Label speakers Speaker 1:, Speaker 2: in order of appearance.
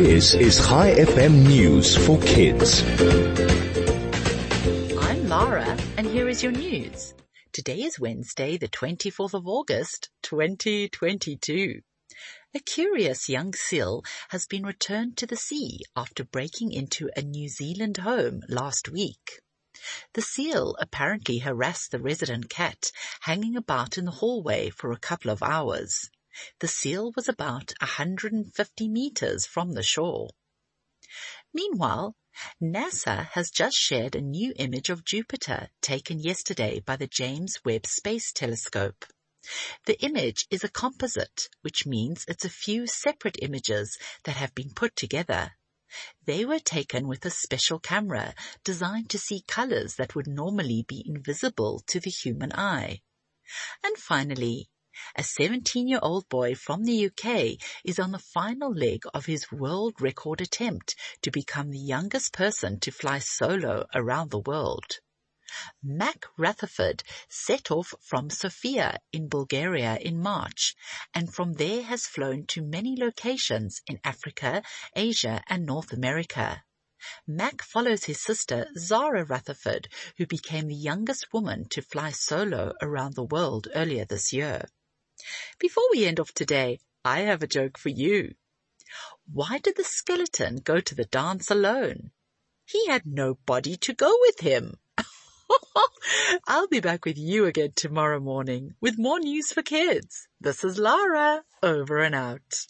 Speaker 1: This is ChaiFM News for Kids.
Speaker 2: I'm Lara, and here is your news. Today is Wednesday, the 24th of August, 2022. A curious young seal has been returned to the sea after breaking into a New Zealand home last week. The seal apparently harassed the resident cat hanging about in the hallway for a couple of hours. The seal was about 150 meters from the shore. Meanwhile, NASA has just shared a new image of Jupiter taken yesterday by the James Webb Space Telescope. The image is a composite, which means it's a few separate images that have been put together. They were taken with a special camera designed to see colors that would normally be invisible to the human eye. And finally, a 17-year-old boy from the UK is on the final leg of his world record attempt to become the youngest person to fly solo around the world. Mac Rutherford set off from Sofia in Bulgaria in March and from there has flown to many locations in Africa, Asia and North America. Mac follows his sister Zara Rutherford, who became the youngest woman to fly solo around the world earlier this year. Before we end off today, I have a joke for you. Why did the skeleton go to the dance alone? He had nobody to go with him. I'll be back with you again tomorrow morning with more news for kids. This is Lara, over and out.